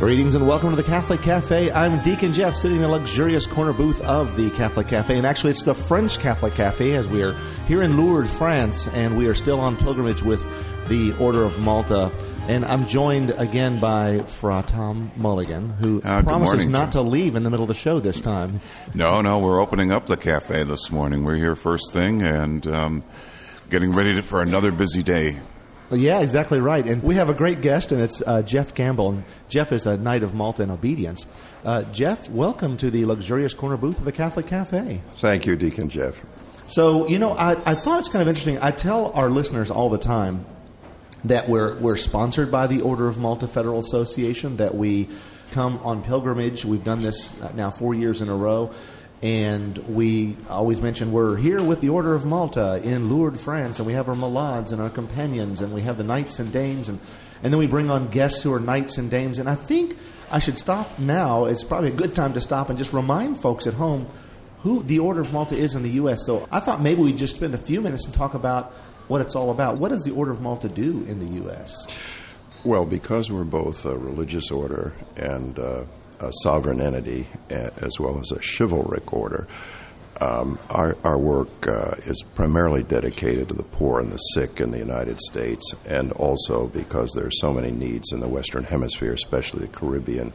Greetings and welcome to the Catholic Cafe. I'm Deacon Jeff, sitting in the luxurious corner booth of the Catholic Cafe. And actually, it's the French Catholic Cafe as we are here in Lourdes, France, and we are still on pilgrimage with the Order of Malta. And I'm joined again by Fra Tom Mulligan, who Uh, promises morning, not to leave in the middle of the show this time. No, no, we're opening up the cafe this morning. We're here first thing and um, getting ready to, for another busy day. Yeah, exactly right. And we have a great guest, and it's uh, Geoff Gamble. And Jeff is a Knight of Malta and Obedience. Uh, Jeff, welcome to the luxurious corner booth of the Catholic Cafe. Thank you, Deacon Jeff. So, you know, I, I thought it's kind of interesting. I tell our listeners all the time that we're, we're sponsored by the Order of Malta Federal Association, that we come on pilgrimage. We've done this uh, now four years in a row. And we always mention we're here with the Order of Malta in Lourdes, France, and we have our malades and our companions, and we have the knights and dames, and, and then we bring on guests who are knights and dames. And I think I should stop now. It's probably a good time to stop and just remind folks at home who the Order of Malta is in the U.S. So I thought maybe we'd just spend a few minutes and talk about what it's all about. What does the Order of Malta do in the U.S.? Well, because we're both a religious order and uh, a sovereign entity, as well as a chivalric order, um, our, our work uh, is primarily dedicated to the poor and the sick in the United States, and also because there are so many needs in the Western Hemisphere, especially the Caribbean.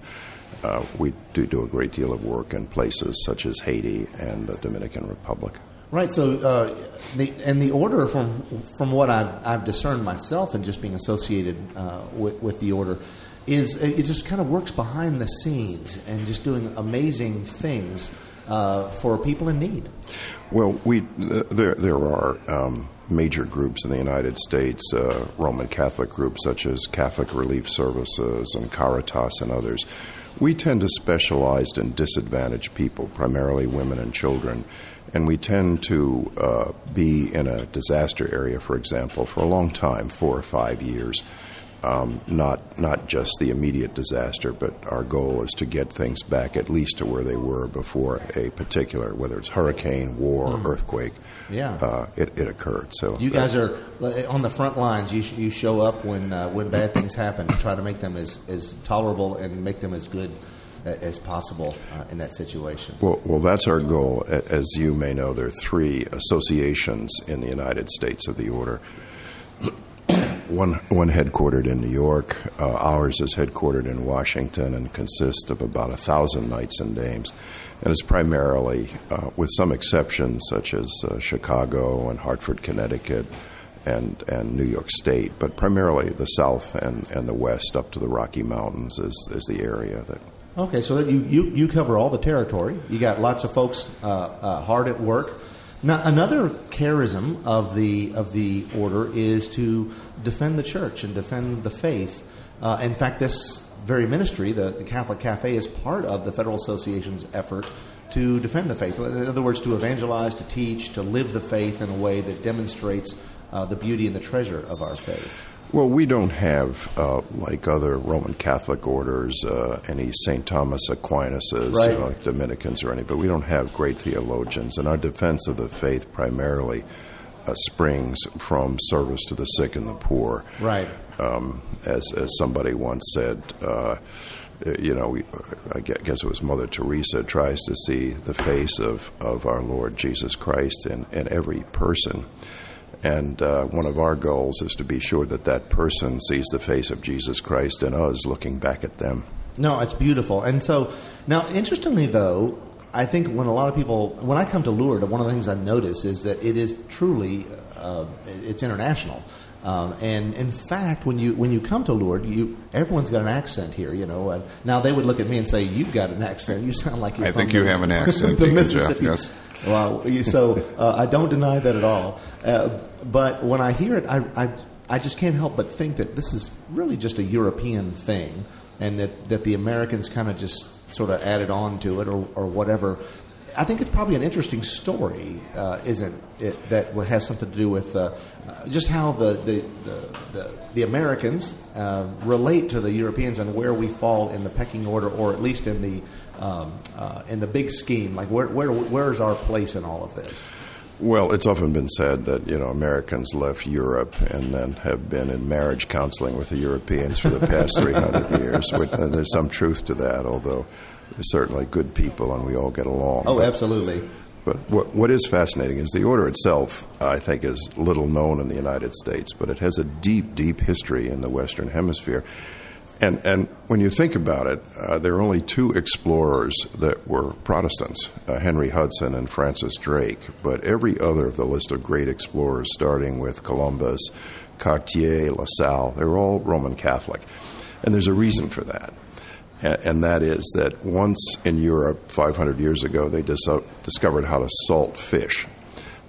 Uh, we do do a great deal of work in places such as Haiti and the Dominican Republic. Right. So, uh, the and the order from from what I've I've discerned myself and just being associated uh, with with the order is it just kind of works behind the scenes and just doing amazing things uh, for people in need. Well, we th- there there are um, major groups in the United States, uh, Roman Catholic groups such as Catholic Relief Services and Caritas and others. We tend to specialize in disadvantaged people, primarily women and children, and we tend to uh, be in a disaster area, for example, for a long time, four or five years um, not not just the immediate disaster, but our goal is to get things back at least to where they were before a particular, whether it's hurricane, war, earthquake, Yeah. uh, it, it occurred. So You guys are uh, on the front lines. You, sh- you show up when uh, when bad things happen and try to make them as, as tolerable and make them as good as possible uh, in that situation. Well, well, that's our goal. As you may know, there are three associations in the United States of the Order. One, one headquartered in New York. Uh, ours is headquartered in Washington and consists of about a thousand knights and dames, and is primarily, uh, with some exceptions such as uh, Chicago and Hartford, Connecticut, and and New York State, but primarily the South and, and the West up to the Rocky Mountains is is the area that Okay, so you, you, you cover all the territory. You got lots of folks uh, uh, hard at work. Now, another charism of the of the order is to defend the church and defend the faith. Uh, in fact, this very ministry, the, the Catholic Cafe, is part of the Federal Association's effort to defend the faith. In other words, to evangelize, to teach, to live the faith in a way that demonstrates uh, the beauty and the treasure of our faith. Well, we don't have, uh, like other Roman Catholic orders, uh, any St. Thomas Aquinas, Right. you know, like Dominicans or any, but we don't have great theologians. And our defense of the faith primarily uh, springs from service to the sick and the poor. Right. Um, as, as somebody once said, uh, you know, we, I guess it was Mother Teresa tries to see the face of, of our Lord Jesus Christ in, in every person. And uh, one of our goals is to be sure that that person sees the face of Jesus Christ in us looking back at them. No, it's beautiful. And so, now, interestingly, though, I think when a lot of people, when I come to Lourdes, one of the things I notice is that it is truly, uh, it's international. Um, and in fact, when you when you come to Lourdes, you everyone's got an accent here. You know, and now they would look at me and say, "You've got an accent. You sound like you're I from think you the- have an accent, the Deacon Jeff, Mississippi." yes. Well, so uh, I don't deny that at all. Uh, but when I hear it, I, I I just can't help but think that this is really just a European thing, and that, that the Americans kind of just sort of added on to it or, or whatever. I think it's probably an interesting story, uh, isn't it? That has something to do with uh, just how the the the, the, the Americans uh, relate to the Europeans and where we fall in the pecking order, or at least in the um, uh, in the big scheme. Like where where where is our place in all of this? Well, it's often been said that you know Americans left Europe and then have been in marriage counseling with the Europeans for the past 300 years. And there's some truth to that, although they're certainly good people and we all get along. Oh, but, absolutely. But what, what is fascinating is the order itself, I think, is little known in the United States, but it has a deep, deep history in the Western Hemisphere. And, and when you think about it, uh, there are only two explorers that were Protestants uh, Henry Hudson and Francis Drake. But every other of the list of great explorers, starting with Columbus, Cartier, La Salle, they were all Roman Catholic. And there's a reason for that. And, that is that once in Europe, 500 years ago, they dis- discovered how to salt fish.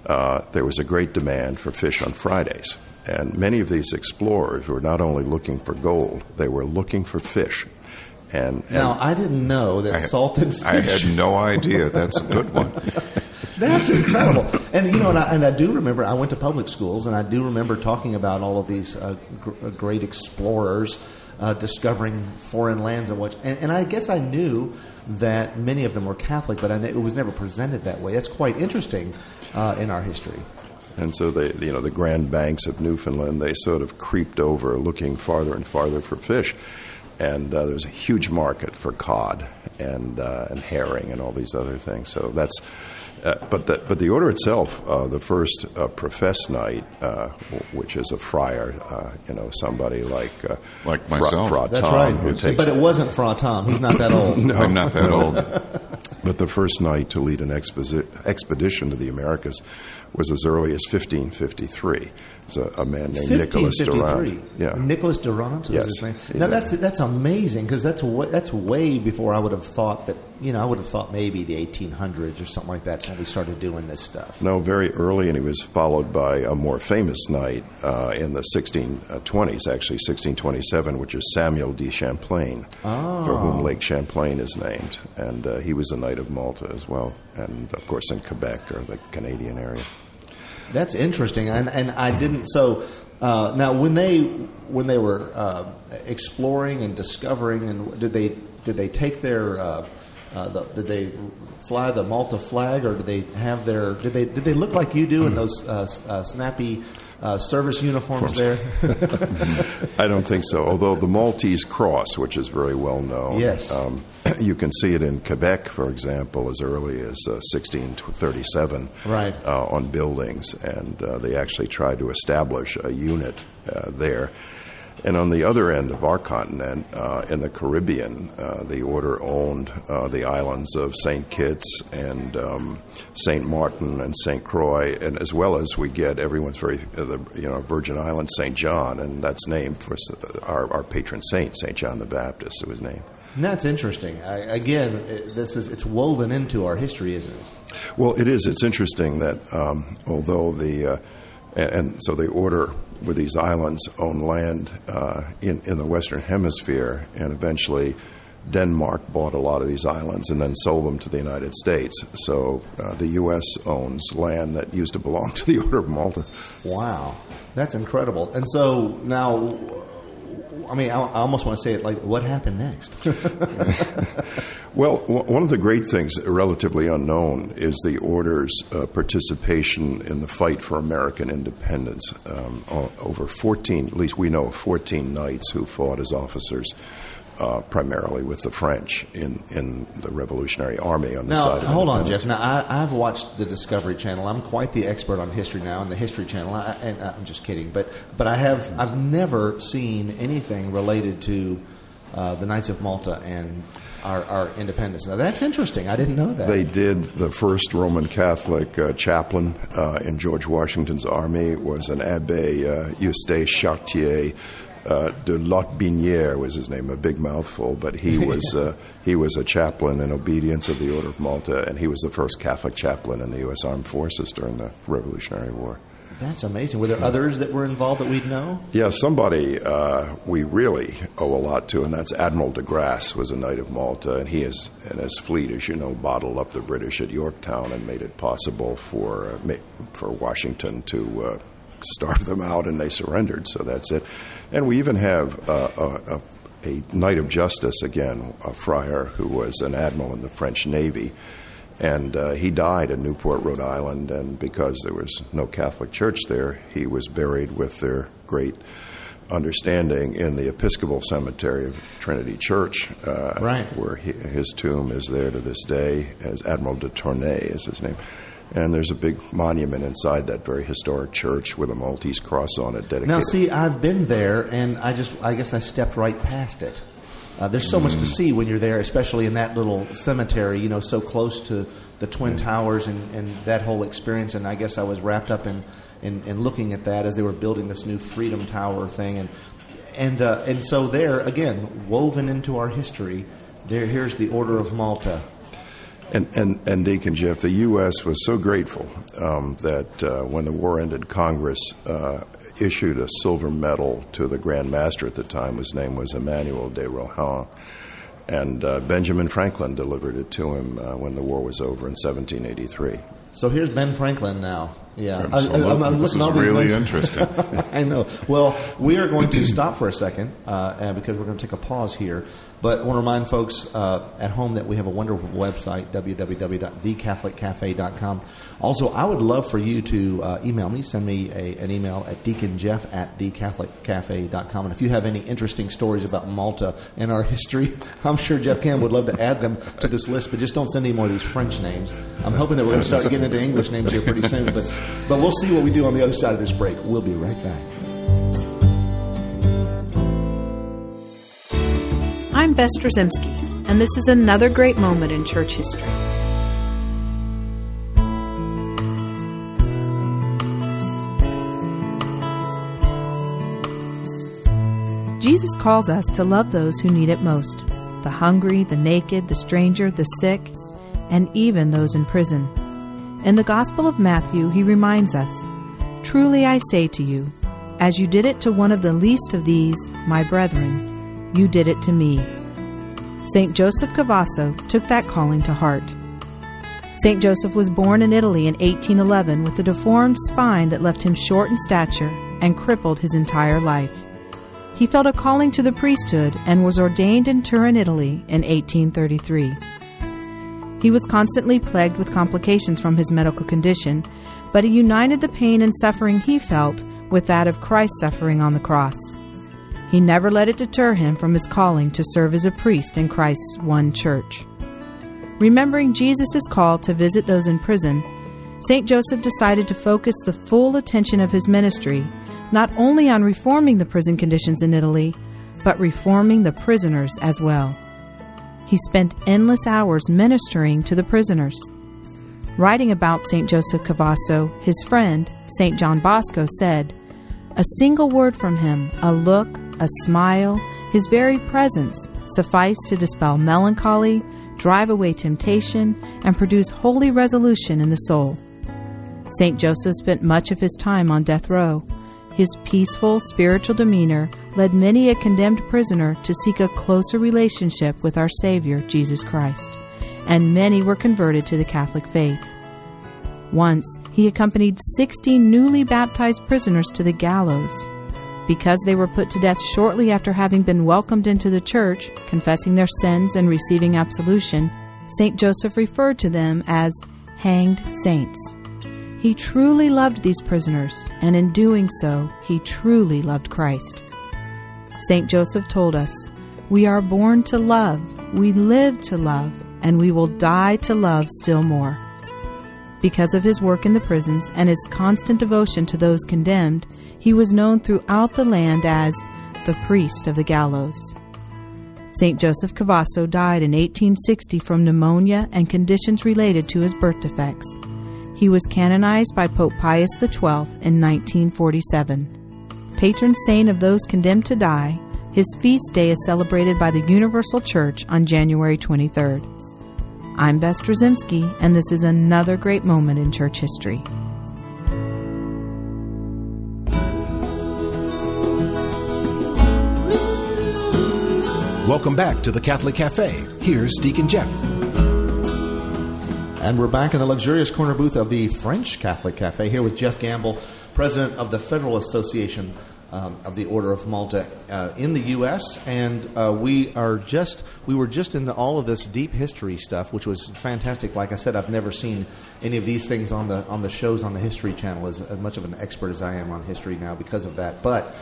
Uh, there was a great demand for fish on Fridays. And many of these explorers were not only looking for gold, they were looking for fish. And, and now, I didn't know that I, salted fish. I had no idea. That's a good one. That's incredible. And you know, and I, and I, do remember I went to public schools, and I do remember talking about all of these uh, gr- uh, great explorers uh, discovering foreign lands and what. And, and, I guess I knew that many of them were Catholic, but it was never presented that way. That's quite interesting uh, in our history. And so they, you know, the Grand Banks of Newfoundland, they sort of creeped over, looking farther and farther for fish. And uh, there's a huge market for cod and uh, and herring and all these other things. So that's. Uh, but the but the order itself, uh, the first uh, professed knight, uh, which is a friar, you know, somebody like like myself, Fra, Fra That's Tom, right. who takes. But it wasn't Fra Tom. He's not that old. no, I'm not that old. But the first knight to lead an exposi- expedition to the Americas was as early as 1553. It was a, a man named Nicholas Durand. Yeah, Nicholas Durand was yes, his name. Now that's that's amazing because that's w- that's way before I would have thought that. You know, I would have thought maybe the 1800s or something like that when we started doing this stuff. No, very early, and he was followed by a more famous knight uh, in the 1620s, actually 1627, which is Samuel de Champlain, oh. for whom Lake Champlain is named, and uh, he was a knight of Malta as well, and of course in Quebec or the Canadian area. That's interesting, and and I didn't. So uh, now, when they when they were uh, exploring and discovering, and did they did they take their uh, uh the, did they fly the Malta flag, or did they have their did they did they look like you do in those uh, uh, snappy uh, service uniforms there? I don't think so. Although the Maltese cross, which is very well known, yes, um, you can see it in Quebec, for example, as early as uh, 1637, right, uh, on buildings, and uh, they actually tried to establish a unit uh, there. And on the other end of our continent, uh, in the Caribbean, uh, the order owned uh, the islands of St. Kitts and um, St. Martin and St. Croix, and as well as we get everyone's very, uh, the you know, Virgin Islands, St. John, and that's named for our, our patron saint, St. John the Baptist, it was named. And that's interesting. I, again, it, this is it's woven into our history, isn't it? Well, it is. It's interesting that um, although the uh, and, and, so the order with these islands own land uh, in in the Western Hemisphere, and eventually Denmark bought a lot of these islands and then sold them to the United States. So uh, the U.S. owns land that used to belong to the Order of Malta. Wow, that's incredible. And so now I mean, I, I almost want to say it like, what happened next? well, w- one of the great things, relatively unknown, is the order's uh, participation in the fight for American independence. Um, over 14, at least we know of 14 knights who fought as officers uh, primarily with the French in, in the Revolutionary Army on the now, side of hold on, Jeff. Now, I, have watched the Discovery Channel. I'm quite the expert on history now, and the History Channel. I, and I'm just kidding, but but I have I've never seen anything related to uh, the Knights of Malta and our, our, independence. Now, that's interesting. I didn't know that. They did. The first Roman Catholic uh, chaplain uh, in George Washington's army was an Abbe uh, Eustache Chartier uh, de Lotbiniere was his name, a big mouthful, but he was uh, he was a chaplain in obedience of the Order of Malta, and he was the first Catholic chaplain in the U.S. Armed Forces during the Revolutionary War. That's amazing. Were there others that were involved that we'd know? Yeah, somebody uh, we really owe a lot to, and that's Admiral de Grasse was a knight of Malta, and he is and his fleet, as you know, bottled up the British at Yorktown and made it possible for uh, for Washington to uh, starve them out, and they surrendered. So that's it. And we even have uh, a, a, a knight of justice again, a friar who was an admiral in the French Navy and uh, he died in Newport, Rhode Island. And because there was no Catholic church there, he was buried with their great understanding in the Episcopal Cemetery of Trinity Church, uh, right. where he, his tomb is there to this day, as Admiral de Ternay is his name. And there's a big monument inside that very historic church with a Maltese cross on it dedicated. Now, see, I've been there, and I just, I guess I stepped right past it. Uh, there's so much to see when you're there, especially in that little cemetery, you know, so close to the Twin Towers and, and that whole experience. And I guess I was wrapped up in, in, in looking at that as they were building this new Freedom Tower thing. And, and, uh, and so there, again, woven into our history, there, here's the Order of Malta. And, and, and Deacon Jeff, the U.S. was so grateful um, that uh, when the war ended, Congress uh, issued a silver medal to the Grand Master at the time. His name was Emmanuel de Rohan. And uh, Benjamin Franklin delivered it to him uh, when the war was over in 1783. So here's Ben Franklin now. Yeah, I, am looking this is really interesting. I know. Well, we are going to stop for a second uh, because we're going to take a pause here. But I want to remind folks uh, at home that we have a wonderful website, www.thecatholiccafe.com. Also, I would love for you to uh, email me, send me a, an email at deaconjeff at thecatholiccafe.com. And if you have any interesting stories about Malta and our history, I'm sure Jeff Cam would love to add them to this list, but just don't send any more of these French names. I'm hoping that we're going to start getting into English names here pretty soon, but, but we'll see what we do on the other side of this break. We'll be right back. I'm Bess Drzycimski, and this is another great moment in church history. Jesus calls us to love those who need it most the hungry, the naked, the stranger, the sick, and even those in prison. In the Gospel of Matthew, he reminds us Truly I say to you, as you did it to one of the least of these, my brethren, you did it to me. St. Joseph Cafasso took that calling to heart. St. Joseph was born in Italy in 1811 with a deformed spine that left him short in stature and crippled his entire life. He felt a calling to the priesthood and was ordained in Turin, Italy in 1833. He was constantly plagued with complications from his medical condition, but he united the pain and suffering he felt with that of Christ's suffering on the cross. He never let it deter him from his calling to serve as a priest in Christ's one church. Remembering Jesus' call to visit those in prison, St. Joseph decided to focus the full attention of his ministry not only on reforming the prison conditions in Italy, but reforming the prisoners as well. He spent endless hours ministering to the prisoners. Writing about St. Joseph Cafasso, his friend, St. John Bosco, said, A single word from him, a look, a smile, his very presence sufficed to dispel melancholy, drive away temptation, and produce holy resolution in the soul. St. Joseph spent much of his time on death row. His peaceful, spiritual demeanor led many a condemned prisoner to seek a closer relationship with our Savior, Jesus Christ, and many were converted to the Catholic faith. Once, he accompanied 60 newly baptized prisoners to the gallows. Because they were put to death shortly after having been welcomed into the church, confessing their sins and receiving absolution, St. Joseph referred to them as hanged saints. He truly loved these prisoners, and in doing so, he truly loved Christ. St. Joseph told us, We are born to love, we live to love, and we will die to love still more. Because of his work in the prisons and his constant devotion to those condemned, he was known throughout the land as the priest of the gallows. St. Joseph Cafasso died in 1860 from pneumonia and conditions related to his birth defects. He was canonized by Pope Pius XII in 1947 patron saint of those condemned to die, his feast day is celebrated by the Universal Church on January 23rd. I'm Bess Drzycimski, and this is another great moment in church history. Welcome back to the Catholic Cafe. Here's Deacon Jeff. And we're back in the luxurious corner booth of the French Catholic Cafe here with Geoff Gamble, president of the Federal Association um, of the Order of Malta uh, in the U.S. And uh, we are just we were just into all of this deep history stuff, which was fantastic. Like I said, I've never seen any of these things on the on the shows on the History Channel as, as much of an expert as I am on history now because of that. But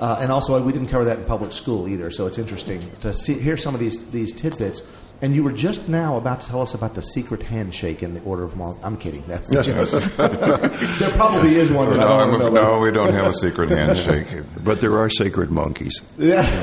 uh, and also, we didn't cover that in public school either, so it's interesting to see, hear some of these, these tidbits. And you were just now about to tell us about the secret handshake in the Order of Malta. I'm kidding. That's just, there probably is one that no, I don't know. no, we don't have a secret handshake. But there are sacred monkeys. Yeah,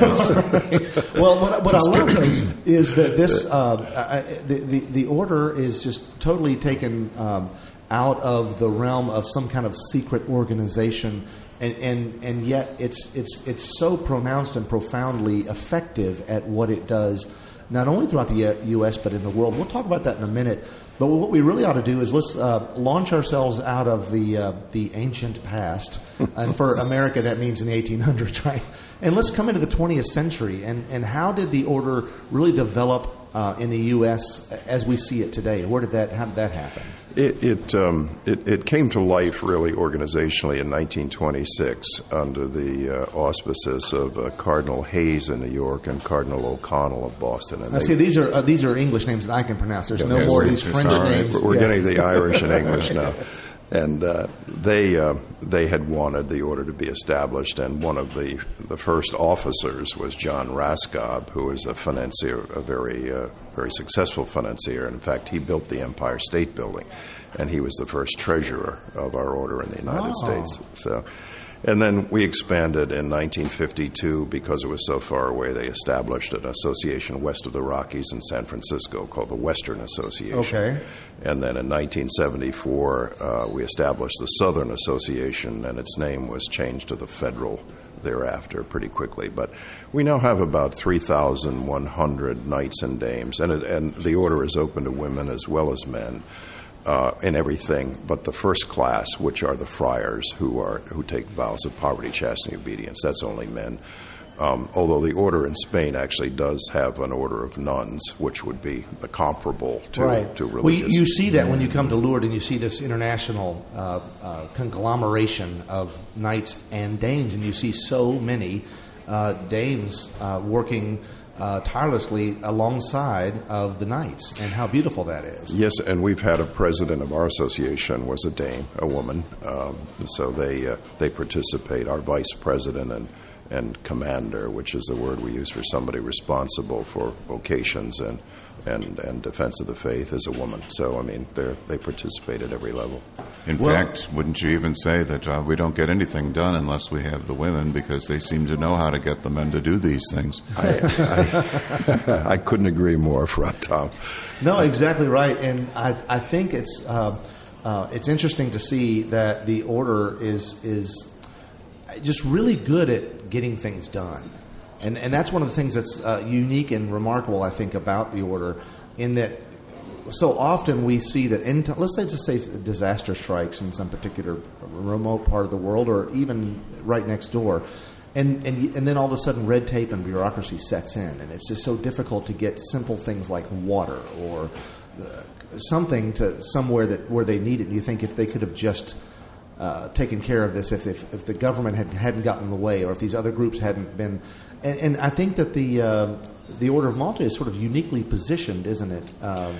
well, what, what I love is that this uh, I, the, the the order is just totally taken um, out of the realm of some kind of secret organization and, and, and yet it's, it's, it's so pronounced and profoundly effective at what it does, not only throughout the U.S., but in the world. We'll talk about that in a minute. But what we really ought to do is let's uh, launch ourselves out of the, uh, the ancient past. and for America, that means in the 1800s, right? And let's come into the 20th century. And, and how did the order really develop uh, in the U.S. as we see it today? Where did that, how did that happen? It it, um, it, it came to life really organizationally in 1926 under the uh, auspices of uh, Cardinal Hayes in New York and Cardinal O'Connell of Boston. And I see these are uh, these are English names that I can pronounce. There's no yes, more of these French right. names. We're Yeah. getting the Irish and English now. And uh, they uh, they had wanted the order to be established, and one of the the first officers was John Raskob, who was a financier, a very uh, very successful financier. In fact, he built the Empire State Building, and he was the first treasurer of our order in the United Wow. States. So, and then we expanded in 1952 because it was so far away. They established an association west of the Rockies in San Francisco called the Western Association. Okay. And then in 1974, uh, we established the Southern Association, and its name was changed to the Federal thereafter pretty quickly. But we now have about 3,100 knights and dames, and, it, and the order is open to women as well as men. Uh, in everything but the first class, which are the friars who are who take vows of poverty, chastity, obedience. That's only men. Um, although the order in Spain actually does have an order of nuns, which would be the comparable to, right. to well, you, you see that when you come to Lourdes and you see this international uh, uh, conglomeration of knights and dames, and you see so many uh, dames uh, working uh, tirelessly alongside of the knights, and how beautiful that is. Yes, and we've had a president of our association was a dame, a woman. Um, so they uh, they participate. Our vice president and and commander, which is the word we use for somebody responsible for vocations and and, and defense of the faith, is a woman. So I mean, they they participate at every level. In Well- fact, wouldn't you even say that uh, we don't get anything done unless we have the women because they seem to know how to get the men to do these things? I couldn't agree more, Fra Tom. No, exactly right, and I, I think it's uh, uh, it's interesting to see that the order is is just really good at getting things done, and and that's one of the things that's uh, unique and remarkable, I think, about the order, in that so often we see that in let's say just say disaster strikes in some particular remote part of the world or even right next door and, and and then all of a sudden red tape and bureaucracy sets in and it's just so difficult to get simple things like water or uh, something to somewhere that where they need it. And you think if they could have just uh, taken care of this if, if, if the government had, hadn't gotten in the way or if these other groups hadn't been and, and I think that the uh, the Order of Malta is sort of uniquely positioned, isn't it? Um,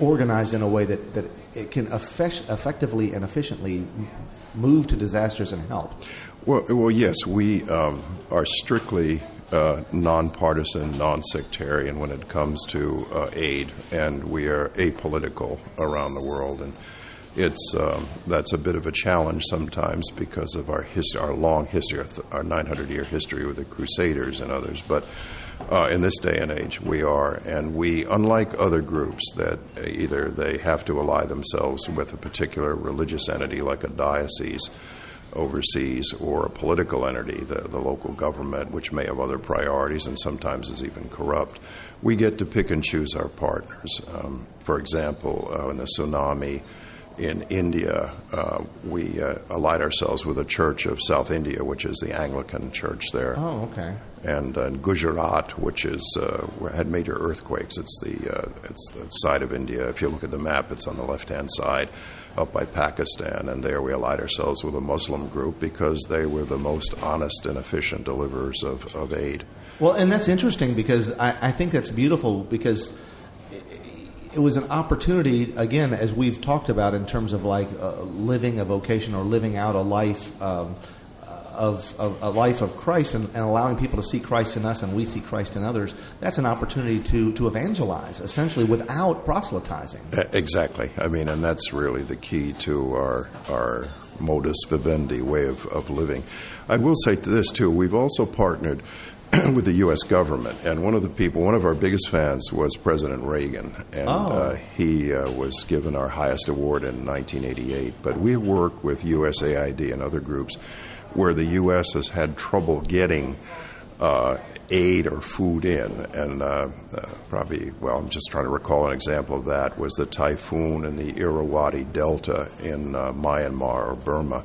organized in a way that, that it can effect, effectively and efficiently move to disasters and help. Well, well yes, we um, are strictly uh, nonpartisan, non-sectarian when it comes to uh, aid, and we are apolitical around the world, and it's um, that's a bit of a challenge sometimes because of our hist- our long history, our, th- our 900-year history with the Crusaders and others, but. Uh, in this day and age, we are, and we, unlike other groups that either they have to ally themselves with a particular religious entity like a diocese, overseas or a political entity, the, the local government, which may have other priorities and sometimes is even corrupt, we get to pick and choose our partners. Um, for example, uh, in the tsunami in India, uh, we uh, allied ourselves with a church of South India, which is the Anglican church there. Oh, okay. And uh, in Gujarat, which is uh, had major earthquakes. It's the uh, it's the side of India. If you look at the map, it's on the left hand side, up by Pakistan. And there we allied ourselves with a Muslim group because they were the most honest and efficient deliverers of, of aid. Well, and that's interesting because I, I think that's beautiful because it was an opportunity again as we've talked about in terms of like uh, living a vocation or living out a life um, of, of, a life of Christ and, and, allowing people to see Christ in us and we see Christ in others. That's an opportunity to to evangelize essentially without proselytizing. Exactly. I mean, and that's really the key to our our modus vivendi way of, of living. I will say to this too. We've also partnered with the U.S. government. And one of the people, one of our biggest fans was President Reagan. And oh. uh, he uh, was given our highest award in 1988. But we work with USAID and other groups where the U.S. has had trouble getting uh, aid or food in. And uh, uh, probably, well, I'm just trying to recall an example of that was the typhoon in the Irrawaddy Delta in uh, Myanmar or Burma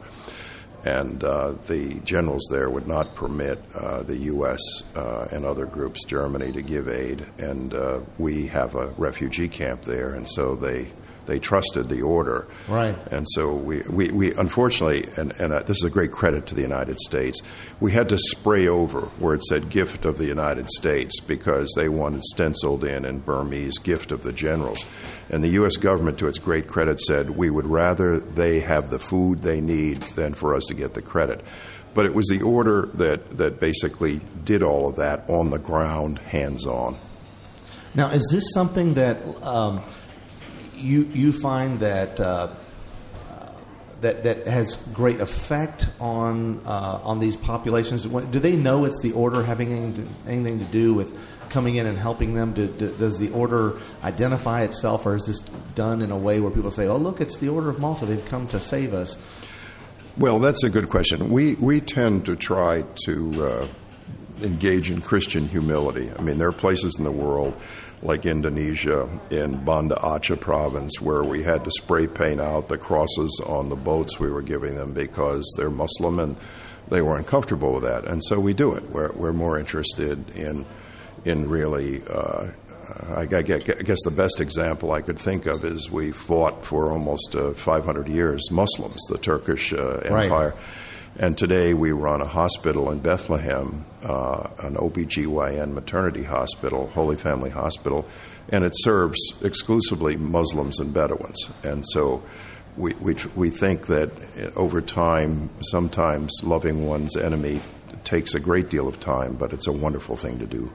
and uh, the generals there would not permit uh, the U.S. Uh, and other groups, Germany, to give aid. And uh, we have a refugee camp there, and so they they trusted the order. Right. And so we, we, we unfortunately, and, and uh, this is a great credit to the United States, we had to spray over where it said gift of the United States because they wanted stenciled in in Burmese gift of the generals. And the U.S. government, to its great credit, said we would rather they have the food they need than for us to get the credit. But it was the order that, that basically did all of that on the ground, hands on. Now, is this something that um, you you find that uh, that that has great effect on uh, on these populations? Do they know it's the order having anything to, anything to do with coming in and helping them? Do, do, does the order identify itself, or is this done in a way where people say, "Oh, look, it's the Order of Malta; they've come to save us"? Well, that's a good question. We we tend to try to uh, engage in Christian humility. I mean, there are places in the world like Indonesia in Banda Aceh province, where we had to spray paint out the crosses on the boats we were giving them because they're Muslim and they were uncomfortable with that. And so we do it. We're, we're more interested in, in really. Uh, I, guess the best example I could think of is we fought for almost uh, 500 years Muslims, the Turkish uh, Empire. Right and today we run a hospital in Bethlehem, uh, an OBGYN maternity hospital, Holy Family Hospital, and it serves exclusively Muslims and Bedouins. And so we, we, we think that over time, sometimes loving one's enemy takes a great deal of time, but it's a wonderful thing to do.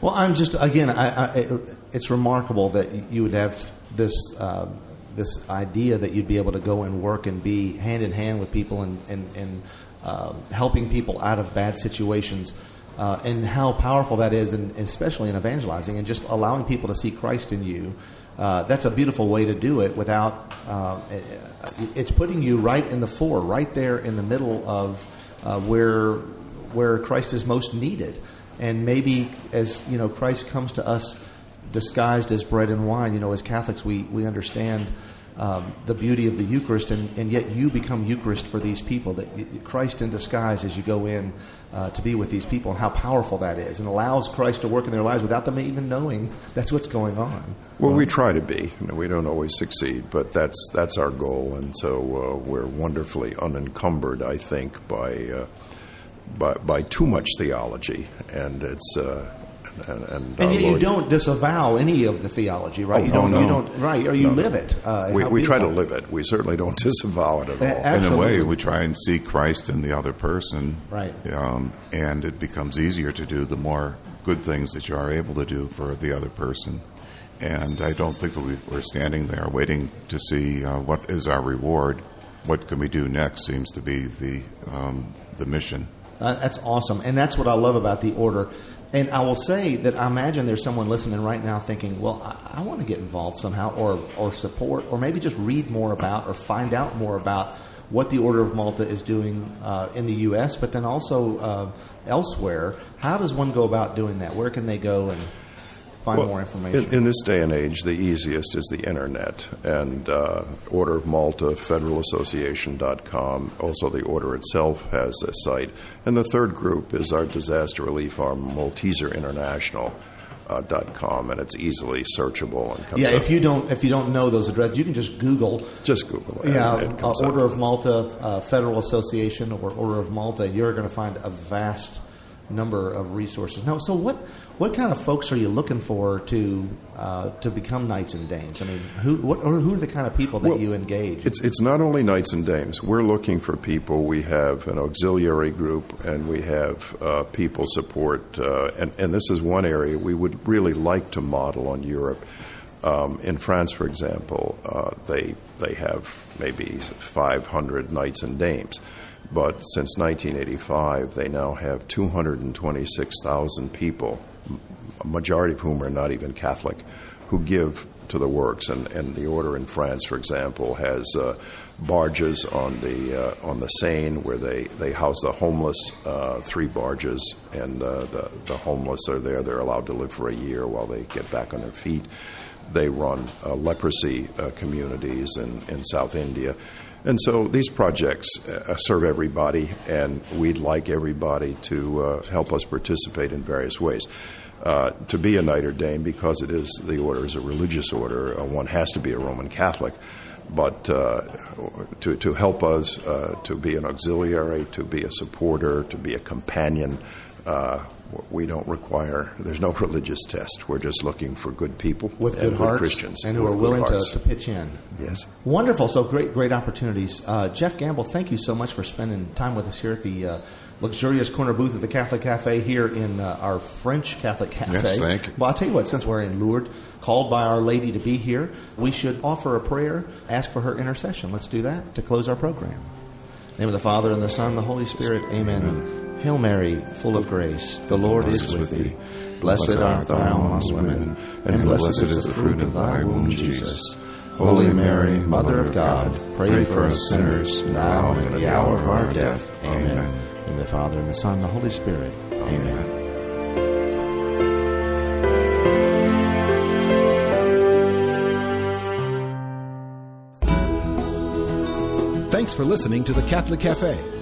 Well, I'm just, again, I, I, it's remarkable that you would have this. Uh, this idea that you'd be able to go and work and be hand in hand with people and, and, and uh, helping people out of bad situations. Uh, and how powerful that is, and especially in evangelizing and just allowing people to see Christ in you. Uh, that's a beautiful way to do it without, uh, it's putting you right in the fore, right there in the middle of uh, where, where Christ is most needed. And maybe as, you know, Christ comes to us disguised as bread and wine. You know, as Catholics, we, we understand um, the beauty of the Eucharist, and, and yet you become Eucharist for these people. That Christ in disguise as you go in uh, to be with these people, and how powerful that is, and allows Christ to work in their lives without them even knowing that's what's going on. Well, we try to be. You know, we don't always succeed, but that's that's our goal, and so uh, we're wonderfully unencumbered, I think, by. Uh, by, by too much theology, and it's uh, and, and, and yet you don't disavow any of the theology, right? Oh, you don't. No, You don't. Right? Or you no, live it. Uh, we, we try to live it. We certainly don't disavow it at all. Absolutely. In a way, we try and see Christ in the other person, right? Um, and it becomes easier to do the more good things that you are able to do for the other person. And I don't think that we're standing there waiting to see uh, what is our reward. What can we do next seems to be the um, the mission. Uh, that's awesome, and that's what I love about the order. And I will say that I imagine there's someone listening right now thinking, well, I, I want to get involved somehow or, or support or maybe just read more about or find out more about what the Order of Malta is doing uh, in the U.S., but then also uh, elsewhere. How does one go about doing that? Where can they go and find Well, more information? In, in this day and age, the easiest is the internet. And uh, Order of Malta, federalassociation.com. Also, the order itself has a site. And the third group is our disaster relief arm, Malteser International. Uh, dot com and it's easily searchable and comes yeah, up. if you don't if you don't know those addresses, you can just Google. just Google it. Yeah, it uh, comes up. Order of Malta, uh, Federal Association, or Order of Malta. You're going to find a vast number of resources. Now, so what what kind of folks are you looking for to uh, to become knights and dames? I mean, who what or who are the kind of people that Well, you engage? It's it's not only knights and dames. We're looking for people. We have an auxiliary group, and we have uh, people support. Uh, and and this is one area we would really like to model on Europe. Um, in France, for example, uh, they they have maybe 500 knights and dames. But since 1985, they now have 226,000 people, a majority of whom are not even Catholic, who give to the works. And, and the order in France, for example, has uh, barges on the uh, on the Seine where they, they house the homeless. Uh, three barges, and uh, the the homeless are there. They're allowed to live for a year while they get back on their feet. They run uh, leprosy uh, communities in, in South India. And so these projects uh, serve everybody, and we'd like everybody to uh, help us participate in various ways. Uh, to be a knight or dame, because it is the order is a religious order, uh, one has to be a Roman Catholic. But uh, to, to help us, uh, to be an auxiliary, to be a supporter, to be a companion, uh, we don't require, there's no religious test. We're just looking for good people with and good hearts Christians. and who are willing to, to pitch in. Yes. Wonderful. So great, great opportunities. Uh, Geoff Gamble, thank you so much for spending time with us here at the uh, luxurious corner booth at the Catholic Cafe here in uh, our French Catholic Cafe. Yes, thank you. Well, I'll tell you what, since we're in Lourdes, called by Our Lady to be here, we should offer a prayer, ask for her intercession. Let's do that to close our program. In the name of the Father, and the Son, and the Holy Spirit. Amen. Hail Mary, full of grace, the Lord is with thee. Blessed art thou amongst women, and blessed is the fruit of thy womb, Jesus. Holy Mary, Mother of God, pray for us sinners, now and in the hour of our death. Amen. In the Father, and the Son, and the Holy Spirit. Amen. Thanks for listening to the Catholic Cafe.